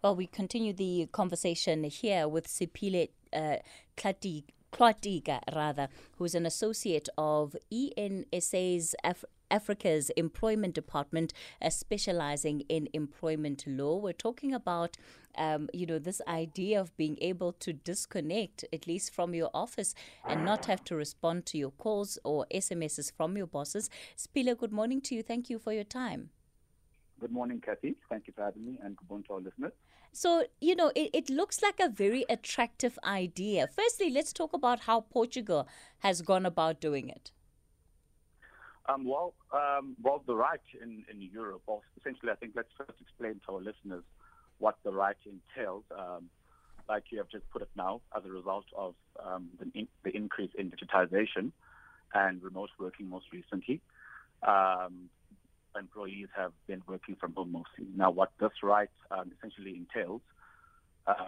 Well, we continue the conversation here with Siphile uh, Hlwatika, rather, who's an associate of ENSA's Af- Africa's Employment Department, uh, specializing in employment law. We're talking about, um, you know, this idea of being able to disconnect, at least from your office, and not have to respond to your calls or SMSs from your bosses. Spila, good morning to you. Thank you for your time. Good morning, Kathy. Thank you for having me, and good morning to our listeners. So, you know, it, it looks like a very attractive idea. Firstly, let's talk about how Portugal has gone about doing it. Um, well, um, well, the right in, in Europe, well, essentially, I think let's first explain to our listeners what the right entails. Um, like you have just put it now, as a result of um, the, in, the, increase in digitization and remote working most recently, um, employees have been working from home mostly. Now, what this right um, essentially entails,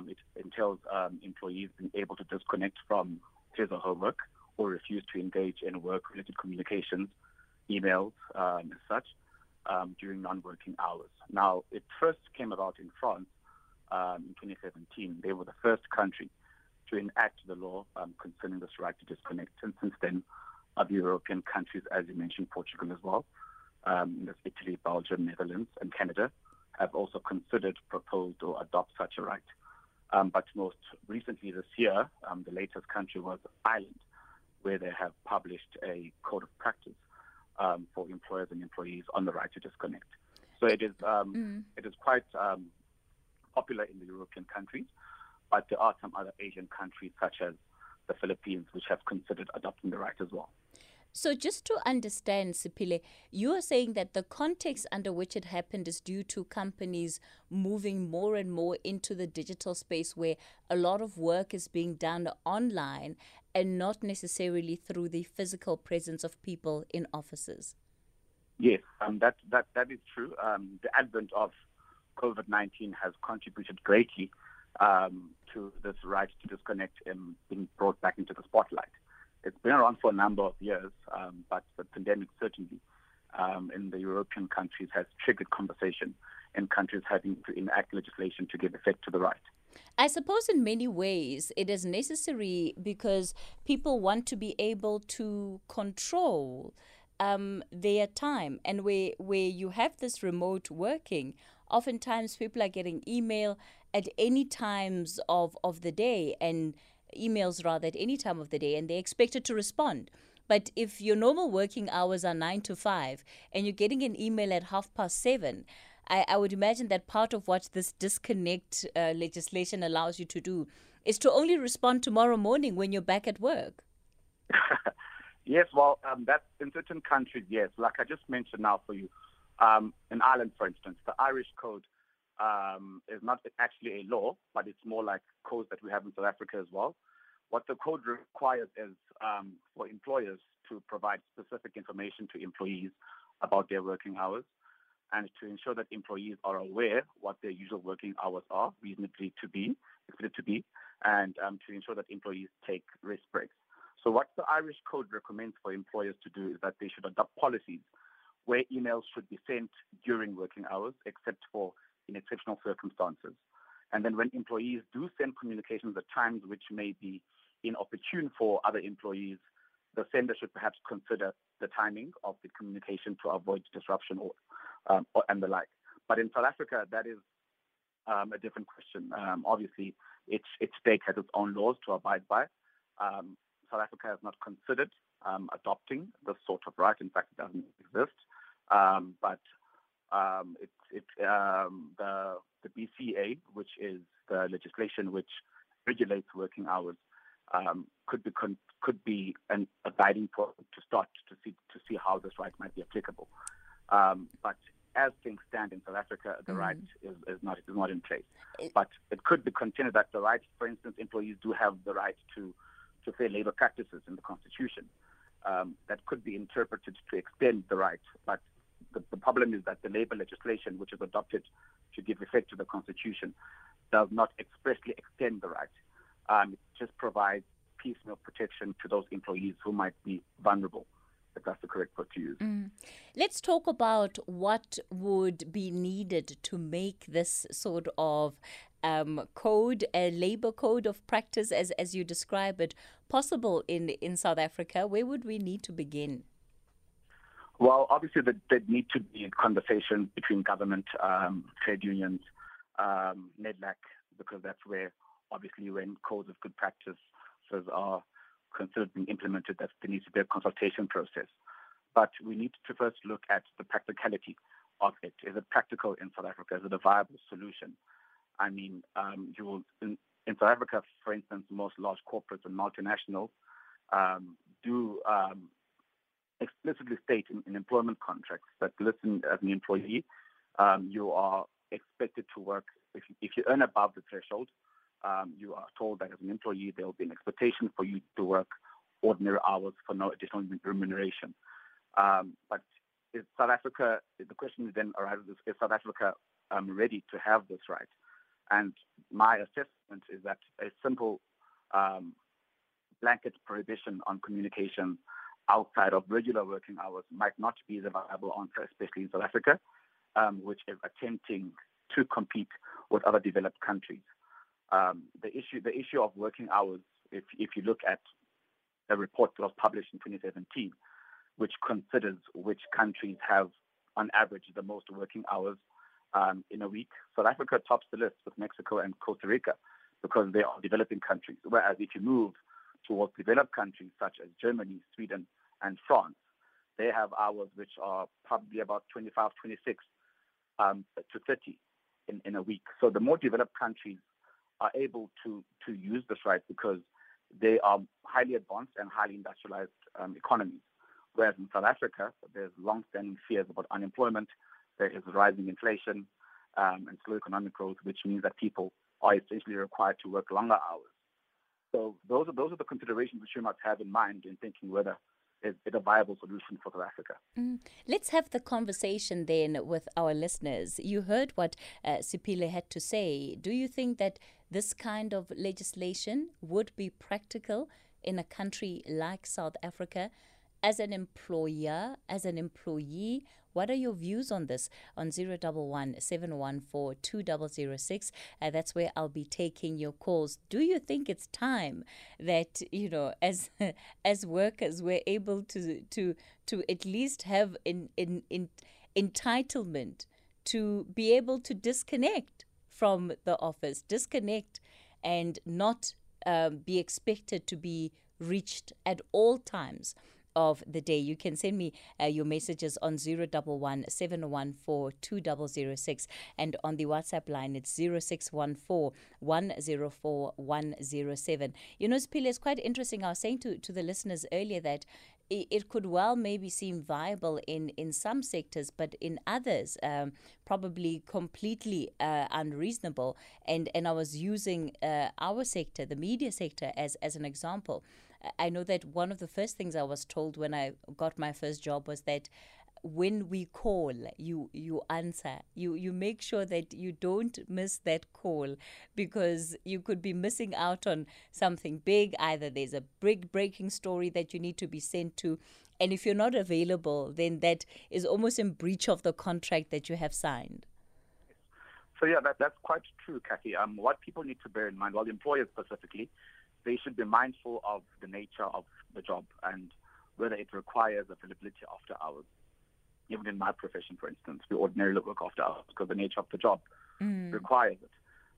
it entails employees being able to disconnect from his or her work or refuse to engage in work-related communications emails um, as such um, during non-working hours. Now, it first came about in France um, in 2017. They were the first country to enact the law um, concerning this right to disconnect. And since then, other European countries, as you mentioned, Portugal as well, um, Italy, Belgium, Netherlands, and Canada, have also considered, proposed, or adopt such a right. Um, but most recently this year, um, the latest country was Ireland, where they have published a code of practice um, for employers and employees on the right to disconnect. So it is um, mm. it is quite um, popular in the European countries, but there are some other Asian countries such as the Philippines which have considered adopting the right as well. So, just to understand, Siphile, you are saying that the context under which it happened is due to companies moving more and more into the digital space where a lot of work is being done online and not necessarily through the physical presence of people in offices. Yes, um, that, that, that is true. Um, the advent of COVID 19 has contributed greatly um, to this right to disconnect and being brought back into the spotlight. It's been around for a number of years, um, but the pandemic certainly um, in the European countries has triggered conversation in countries having to enact legislation to give effect to the right. I suppose in many ways it is necessary because people want to be able to control um, their time. And where, where you have this remote working, oftentimes people are getting email at any times of, of the day and emails rather at any time of the day and they're expected to respond. But if your normal working hours are nine to five and you're getting an email at half past seven, I, I would imagine that part of what this disconnect uh, legislation allows you to do is to only respond tomorrow morning when you're back at work. yes, well, um, that's in certain countries, yes. Like I just mentioned now for you, um, in Ireland, for instance, the Irish Code um, is not actually a law, but it's more like codes that we have in South Africa as well. What the code requires is um, for employers to provide specific information to employees about their working hours and to ensure that employees are aware what their usual working hours are, reasonably to be, expected to be, and um, to ensure that employees take rest breaks. So what the Irish Code recommends for employers to do is that they should adopt policies where emails should be sent during working hours, except for in exceptional circumstances. And then when employees do send communications at times which may be inopportune for other employees, the sender should perhaps consider the timing of the communication to avoid disruption or, um, or and the like. But in South Africa, that is um, a different question. Um, obviously, each, each state has its own laws to abide by. Um, South Africa has not considered um, adopting this sort of right. In fact, it doesn't exist. Um, it, it, the, the BCA, which is the legislation which regulates working hours, um, could be con- could be an, a guiding point to start to see to see how this right might be applicable. Um, but as things stand in South Africa, the mm-hmm. right is, is not is not in place. But it could be considered that the right, for instance, employees do have the right to to fair labor practices in the constitution. Um, that could be interpreted to extend the right, but the, the problem is that the labor legislation, which is adopted to give effect to the constitution, does not expressly extend the right. Um, it just provides piecemeal protection to those employees who might be vulnerable if that's the correct word to use. Mm. Let's talk about what would be needed to make this sort of um, code, a labor code of practice, as, as you describe it, possible in, in South Africa. Where would we need to begin? Well, obviously, there need to be a conversation between government, um, trade unions, um, NEDLAC, because that's where, obviously, when codes of good practices are considered being implemented, that there needs to be a consultation process. But we need to first look at the practicality of it. Is it practical in South Africa? Is it a viable solution? I mean, um, you will, in, in, South Africa, for instance, most large corporates and multinationals um, do um, explicitly state in, in, employment contracts that, listen, as an employee, um, you are expected to work, if you, if you earn above the threshold, um, you are told that as an employee, there will be an expectation for you to work ordinary hours for no additional remuneration. Um, but is South Africa, the question then arises, is South Africa um, ready to have this right? And my assessment is that a simple um, blanket prohibition on communication outside of regular working hours might not be the viable answer, especially in South Africa, um, which is attempting to compete with other developed countries. Um, the issue, the issue of working hours, if, if you look at a report that was published in 2017, which considers which countries have, on average, the most working hours um, in a week. South Africa tops the list with Mexico and Costa Rica because they are developing countries. Whereas if you move towards developed countries such as Germany, Sweden, and France, they have hours which are probably about 25, 26 um, to 30 in, in a week. So the more developed countries are able to, to use this right because they are highly advanced and highly industrialized um, economies. Whereas in South Africa, there's long-standing fears about unemployment, there is rising inflation um, and slow economic growth, which means that people are essentially required to work longer hours. So those are those are the considerations which you must have in mind in thinking whether is a viable solution for South Africa? Mm. Let's have the conversation then with our listeners. You heard what uh, Siphile had to say. Do you think that this kind of legislation would be practical in a country like South Africa? As an employer, as an employee, what are your views on this? On 011 714 2006. Uh, that's where I'll be taking your calls. Do you think it's time that, you know, as as workers, we're able to to to at least have in, in, in entitlement to be able to disconnect from the office, disconnect and not um, be expected to be reached at all times of the day. You can send me uh, your messages on 011 714 and on the WhatsApp line it's 0614 104 107. You know, Spile, it's quite interesting. I was saying to, to the listeners earlier that it it could well maybe seem viable in, in some sectors, but in others, um, probably completely uh, unreasonable. And and I was using uh, our sector, the media sector, as as an example. I know that one of the first things I was told when I got my first job was that when we call you you answer. You you make sure that you don't miss that call because you could be missing out on something big. Either there's a big breaking story that you need to be sent to. And if you're not available then that is almost in breach of the contract that you have signed. So yeah that, that's quite true kathy um, what people need to bear in mind well employers specifically they should be mindful of the nature of the job and whether it requires availability after hours. Even in my profession, for instance, we ordinarily work after hours because the nature of the job mm. requires it.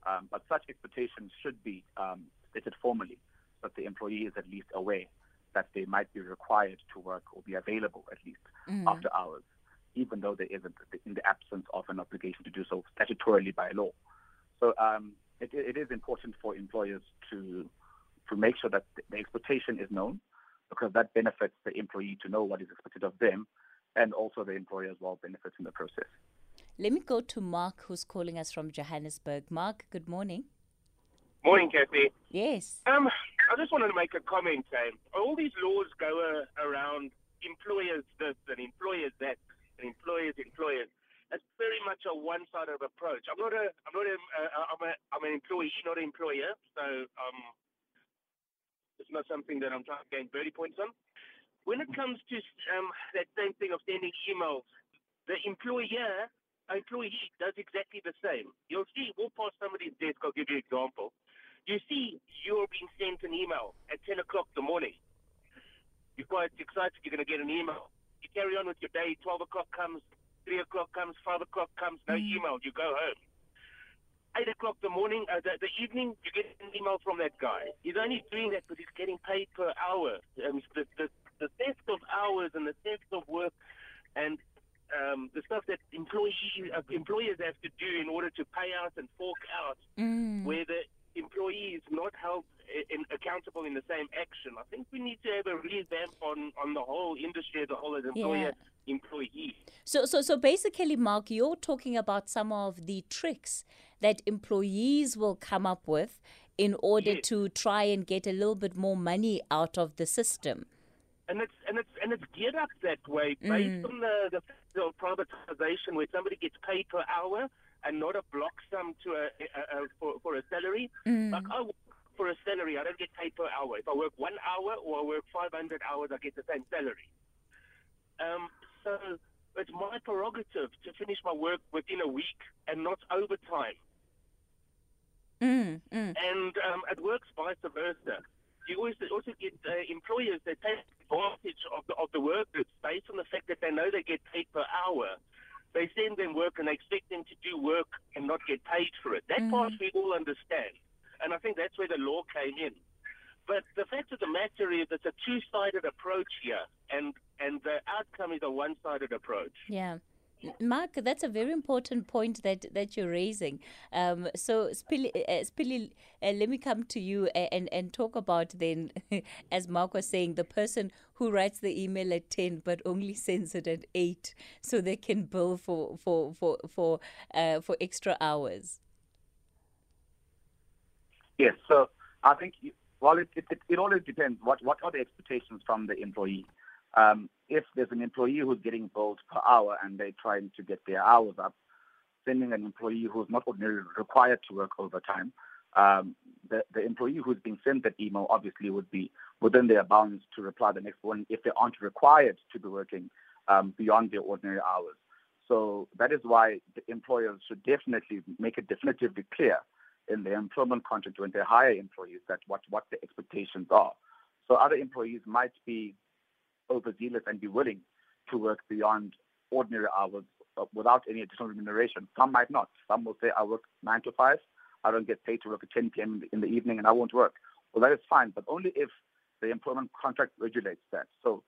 Um, but such expectations should be um, stated formally so that the employee is at least aware that they might be required to work or be available at least mm. after hours, even though there isn't in the absence of an obligation to do so statutorily by law. So um, it, it is important for employers to to make sure that the expectation is known because that benefits the employee to know what is expected of them and also the employer as well benefits in the process. Let me go to Mark, who's calling us from Johannesburg. Mark, good morning. Morning, Kathy. Yes. Um, I just wanted to make a comment. Um, all these laws go uh, around employers this and employers that and employers employers. It's very much a one-sided approach. I'm not a I'm not a uh, I'm a I'm an employee, not an employer. So um, it's not something that I'm trying to gain 30 points on. When it comes to um, that same thing of sending emails, the employer, employee does exactly the same. You'll see, walk past somebody's desk, I'll give you an example. You see, you're being sent an email at 10 o'clock in the morning. You're quite excited you're going to get an email. You carry on with your day, 12 o'clock comes, 3 o'clock comes, 5 o'clock comes, no Mm. email, you go home. 8 o'clock the morning, uh, the, the evening, you get an email from that guy. He's only doing that because he's getting paid per hour. Um, the, the, the theft of hours and the theft of work and um, the stuff that employees, uh, employers have to do in order to pay out and fork out Mm. where the employee is not held in, accountable in the same action. I think we need to have a revamp on, on the whole industry as a whole as employer employee. So, so, so basically, Mark, you're talking about some of the tricks that employees will come up with in order Yes. to try and get a little bit more money out of the system. And it's and it's and it's geared up that way based on the the federal privatization where somebody gets paid per hour and not a block sum to a, a, a for, for a salary. Like I work for a salary, I don't get paid per hour. If I work one hour or I work 500 hours, I get the same salary. Um, so it's my prerogative to finish my work within a week and not overtime. Mm, mm. And um, it works vice versa. You always also get uh, employers that take advantage of the, of the workers based on the fact that they know they get paid per hour. They send them work and they expect them to do work and not get paid for it. That part mm-hmm. we all understand. And I think that's where the law came in. But the fact of the matter is it's a two-sided approach here, and, and the outcome is a one-sided approach. Yeah. Mark, that's a very important point that, that you're raising. Um, so, Spilly, uh, Spilly uh, let me come to you and, and talk about then, as Mark was saying, the person who writes the email at 10 but only sends it at 8 so they can bill for, for, for, for, uh, for extra hours. Yes. So I think, well, it, it, it, it always depends. What, what are the expectations from the employee? Um, if there's an employee who's getting billed per hour and they're trying to get their hours up, sending an employee who's not ordinarily required to work overtime, um, the, the employee who's being sent that email obviously would be within their bounds to reply the next morning if they aren't required to be working um, beyond their ordinary hours. So that is why the employers should definitely make it definitively clear in their employment contract when they hire employees that what, what the expectations are. So other employees might be overzealous and be willing to work beyond ordinary hours uh, without any additional remuneration. Some might not. Some will say, I work 9 to 5. I don't get paid to work at 10 p.m. in the, in the evening and I won't work. Well, that is fine, but only if the employment contract regulates that. So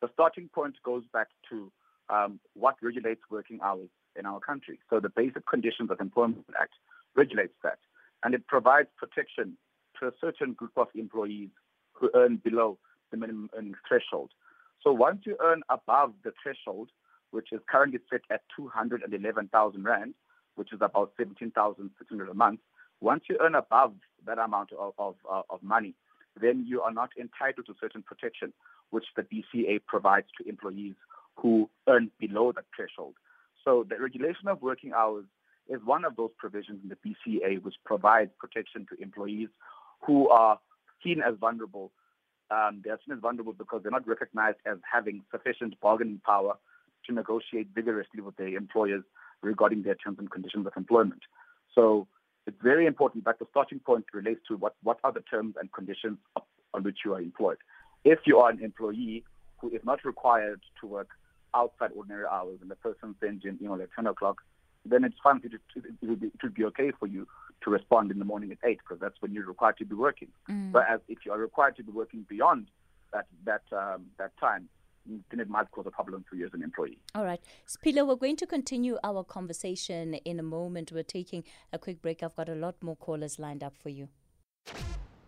the starting point goes back to um, what regulates working hours in our country. So the basic conditions of Employment Act regulates that. And it provides protection to a certain group of employees who earn below the minimum earnings threshold. So once you earn above the threshold, which is currently set at 211,000 Rand, which is about 17,600 a month, once you earn above that amount of, of, uh, of money, then you are not entitled to certain protection, which the BCA provides to employees who earn below that threshold. So the regulation of working hours is one of those provisions in the BCA which provides protection to employees who are seen as vulnerable. Um, they are seen as vulnerable because they're not recognized as having sufficient bargaining power to negotiate vigorously with their employers regarding their terms and conditions of employment. So it's very important that the starting point relates to what, what are the terms and conditions on which you are employed. If you are an employee who is not required to work outside ordinary hours and the person sends you an email at 10 o'clock, then it's fine. It, it, it would be okay for you to respond in the morning at 8 because that's when you're required to be working. Whereas if you are required to be working beyond that, that, um, that time, then it might cause a problem for you as an employee. All right. Spilo, we're going to continue our conversation in a moment. We're taking a quick break. I've got a lot more callers lined up for you.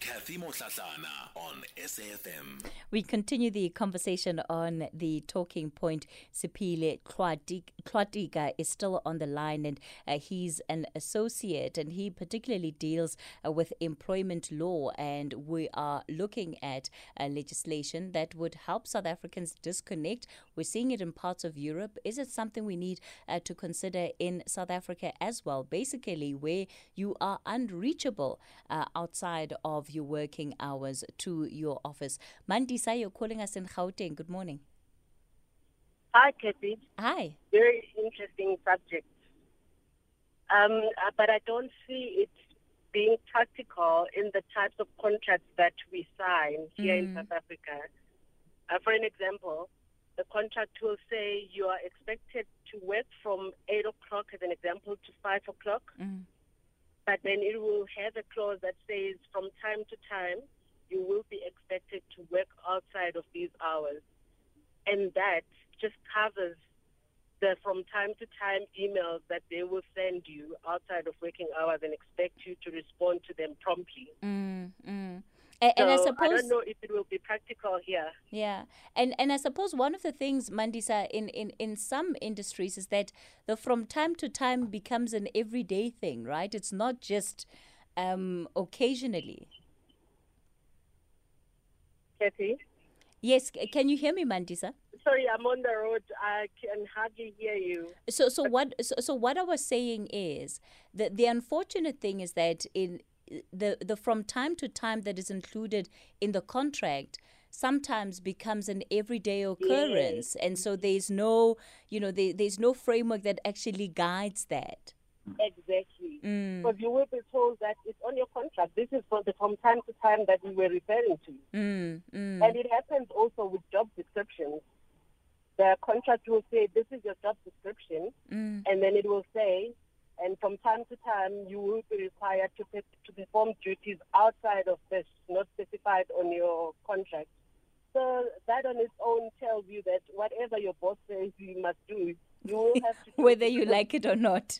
Kathy Mohlahlana on SAFM. We continue the conversation on the talking point. Siphile Hlwatika is still on the line, and uh, he's an associate, and he particularly deals uh, with employment law. And we are looking at uh, legislation that would help South Africans disconnect. We're seeing it in parts of Europe. Is it something we need uh, to consider in South Africa as well? Basically, where you are unreachable uh, outside of your working hours to your office. Mandisa, you're calling us in Gauteng. Good morning. Hi, Kathy. Hi. Very interesting subject. Um, uh, but I don't see it being practical in the types of contracts that we sign here in Mm. South Africa. Uh, for an example, the contract will say you are expected to work from 8 o'clock, as an example, to 5 o'clock. Mm. But then it will have a clause that says from time to time you will be expected to work outside of these hours. And that just covers the from time to time emails that they will send you outside of working hours and expect you to respond to them promptly. Mm, mm. A- And, I So suppose don't know if it will be practical here. Yeah, and and I suppose one of the things, Mandisa, in, in, in some industries is that the from time to time becomes an everyday thing, right? It's not just um, occasionally. Kathy? Yes, can you hear me, Mandisa? Sorry, I'm on the road. I can hardly hear you. So so what so, so what I was saying is that the unfortunate thing is that in the the from time to time that is included in the contract sometimes becomes an everyday occurrence and so there's no you know there, there's no framework that actually guides that Exactly. Mm. Because you will be told that it's on your contract. This is for the from time to time that we were referring to. Mm, mm, And it happens also with job descriptions. The contract will say, this is your job description, mm, and then it will say, and from time to time, you will be required to, to perform duties outside of this, not specified on your contract. So that on its own tells you that whatever your boss says you must do, you will have to do whether you like it or not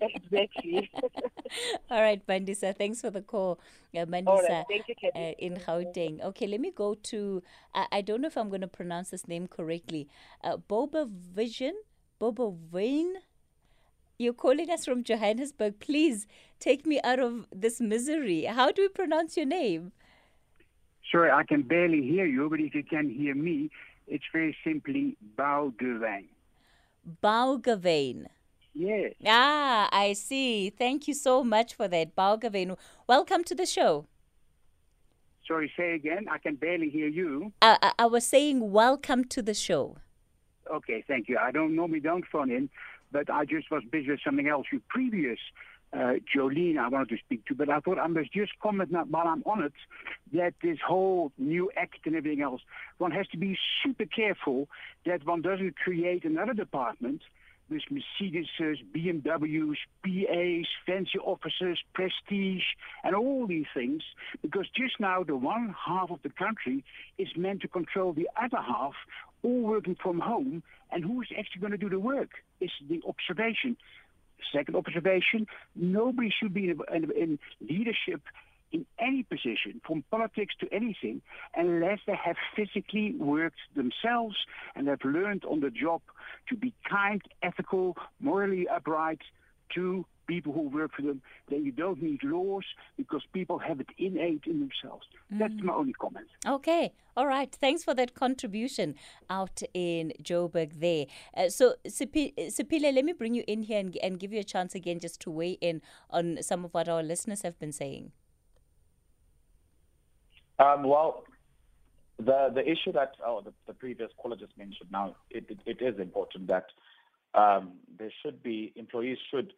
Exactly. all right mandisa thanks for the call uh, All mandisa right. Thank you, uh, in Gauteng. Okay, let me go to, I, I don't know if I'm going to pronounce this name correctly. Uh, Boba Vision? Boba Vane? You're calling us from Johannesburg. Please take me out of this misery. How do we pronounce your name? Sorry, I can barely hear you, but if you can hear me, it's very simply Boudewijn. Baugavane. Yes. Ah, I see. Thank you so much for that, Baugavane. Welcome to the show. Sorry, say again. I can barely hear you. Uh, I, I was saying welcome to the show. Okay, thank you. I don't normally don't phone in, but I just was busy with something else. Your previous uh, Jolene, I wanted to speak to, but I thought I must just comment now while I'm on it that this whole new act and everything else, one has to be super careful that one doesn't create another department with Mercedes, BMWs, PAs, fancy offices, prestige, and all these things, because just now the one half of the country is meant to control the other half, all working from home, and who's actually going to do the work is the observation. Second observation, nobody should be in, in, in leadership in any position, from politics to anything, unless they have physically worked themselves and have learned on the job to be kind, ethical, morally upright to people who work for them. Then you don't need laws because people have it innate in themselves. That's my only comment. Okay, all right. Thanks for that contribution out in Joburg there. Uh, so, Sipi- Siphile, let me bring you in here and, and give you a chance again just to weigh in on some of what our listeners have been saying. Um, well, the the issue that oh, the, the previous caller just mentioned now, it, it, it is important that um, there should be employees should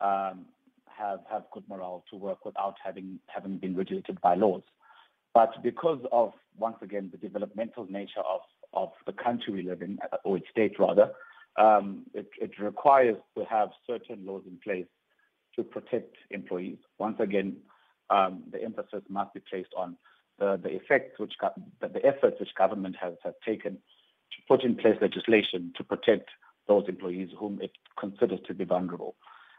um, have have good morale to work without having having been regulated by laws. But because of once again the developmental nature of of the country we live in, or its state rather, um, it, it requires to have certain laws in place to protect employees. Once again, um, the emphasis must be placed on the, the effects which the, the efforts which government has, has taken to put in place legislation to protect those employees whom it considers to be vulnerable.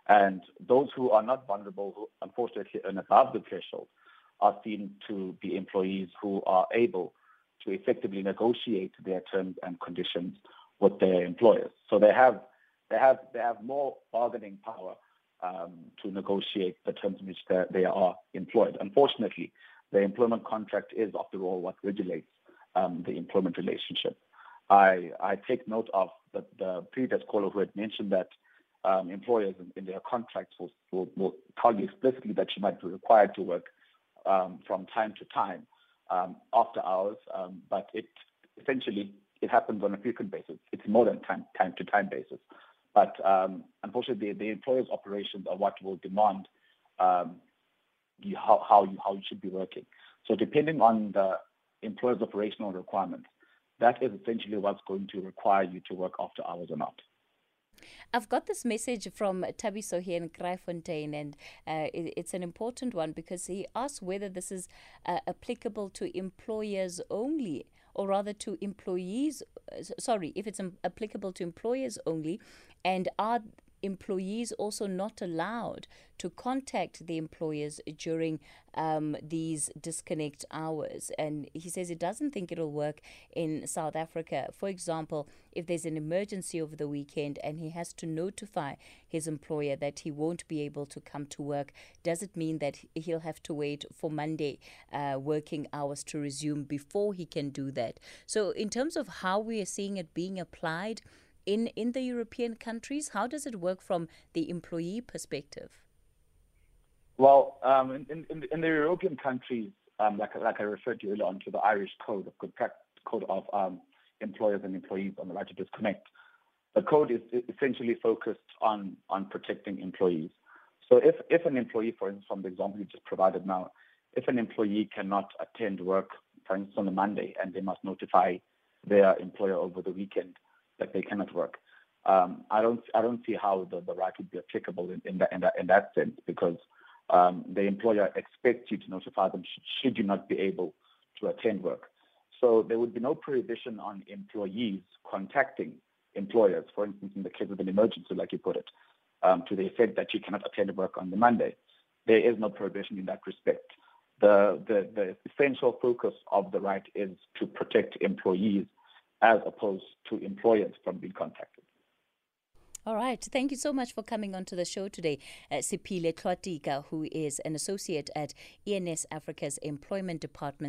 And those who are not vulnerable, who unfortunately earn above the threshold, are seen to be employees who are able to effectively negotiate their terms and conditions with their employers. So they have they have they have more bargaining power um, to negotiate the terms in which they, are employed. Unfortunately, the employment contract is, after all, what regulates um, the employment relationship. I, I take note of the, the previous caller who had mentioned that um, employers in, in their contracts will, will, will explicitly that you might be required to work um, from time to time um, after hours, um, but it essentially it happens on a frequent basis. It's more than time time to time basis. But um, unfortunately, the, the, employer's operations are what will demand um, you, how, how, you, how you should be working. So depending on the employer's operational requirements, that is essentially what's going to require you to work after hours or not. I've got this message from Tabiso here in Kraaifontein, and uh, it, it's an important one because he asks whether this is uh, applicable to employers only or rather to employees, uh, sorry, if it's um, applicable to employers only, and are employees also not allowed to contact the employers during um, these disconnect hours. And he says he doesn't think it'll work in South Africa. For example, if there's an emergency over the weekend and he has to notify his employer that he won't be able to come to work, does it mean that he'll have to wait for Monday uh, working hours to resume before he can do that? So, in terms of how we are seeing it being applied, in, in the European countries? How does it work from the employee perspective? Well, um, in, in, in, the European countries, um, like, like I referred to earlier on to the Irish Code of Good Practice, Code of um, Employers and Employees on the right to disconnect. The code is essentially focused on, on protecting employees. So if, if an employee, for instance, from the example you just provided now, if an employee cannot attend work, for instance, on a Monday, and they must notify their employer over the weekend, that they cannot work. Um, I don't I don't see how the, the right would be applicable in, in, that, in, that, in that sense because um, the employer expects you to notify them should, should you not be able to attend work. So there would be no prohibition on employees contacting employers, for instance, in the case of an emergency, like you put it, um, to the effect that you cannot attend work on the Monday. There is no prohibition in that respect. The, the, the essential focus of the right is to protect employees as opposed to employers from being contacted. All right. Thank you so much for coming on to the show today. Uh, Siphile Hlwatika, who is an associate at ENS Africa's Employment Department.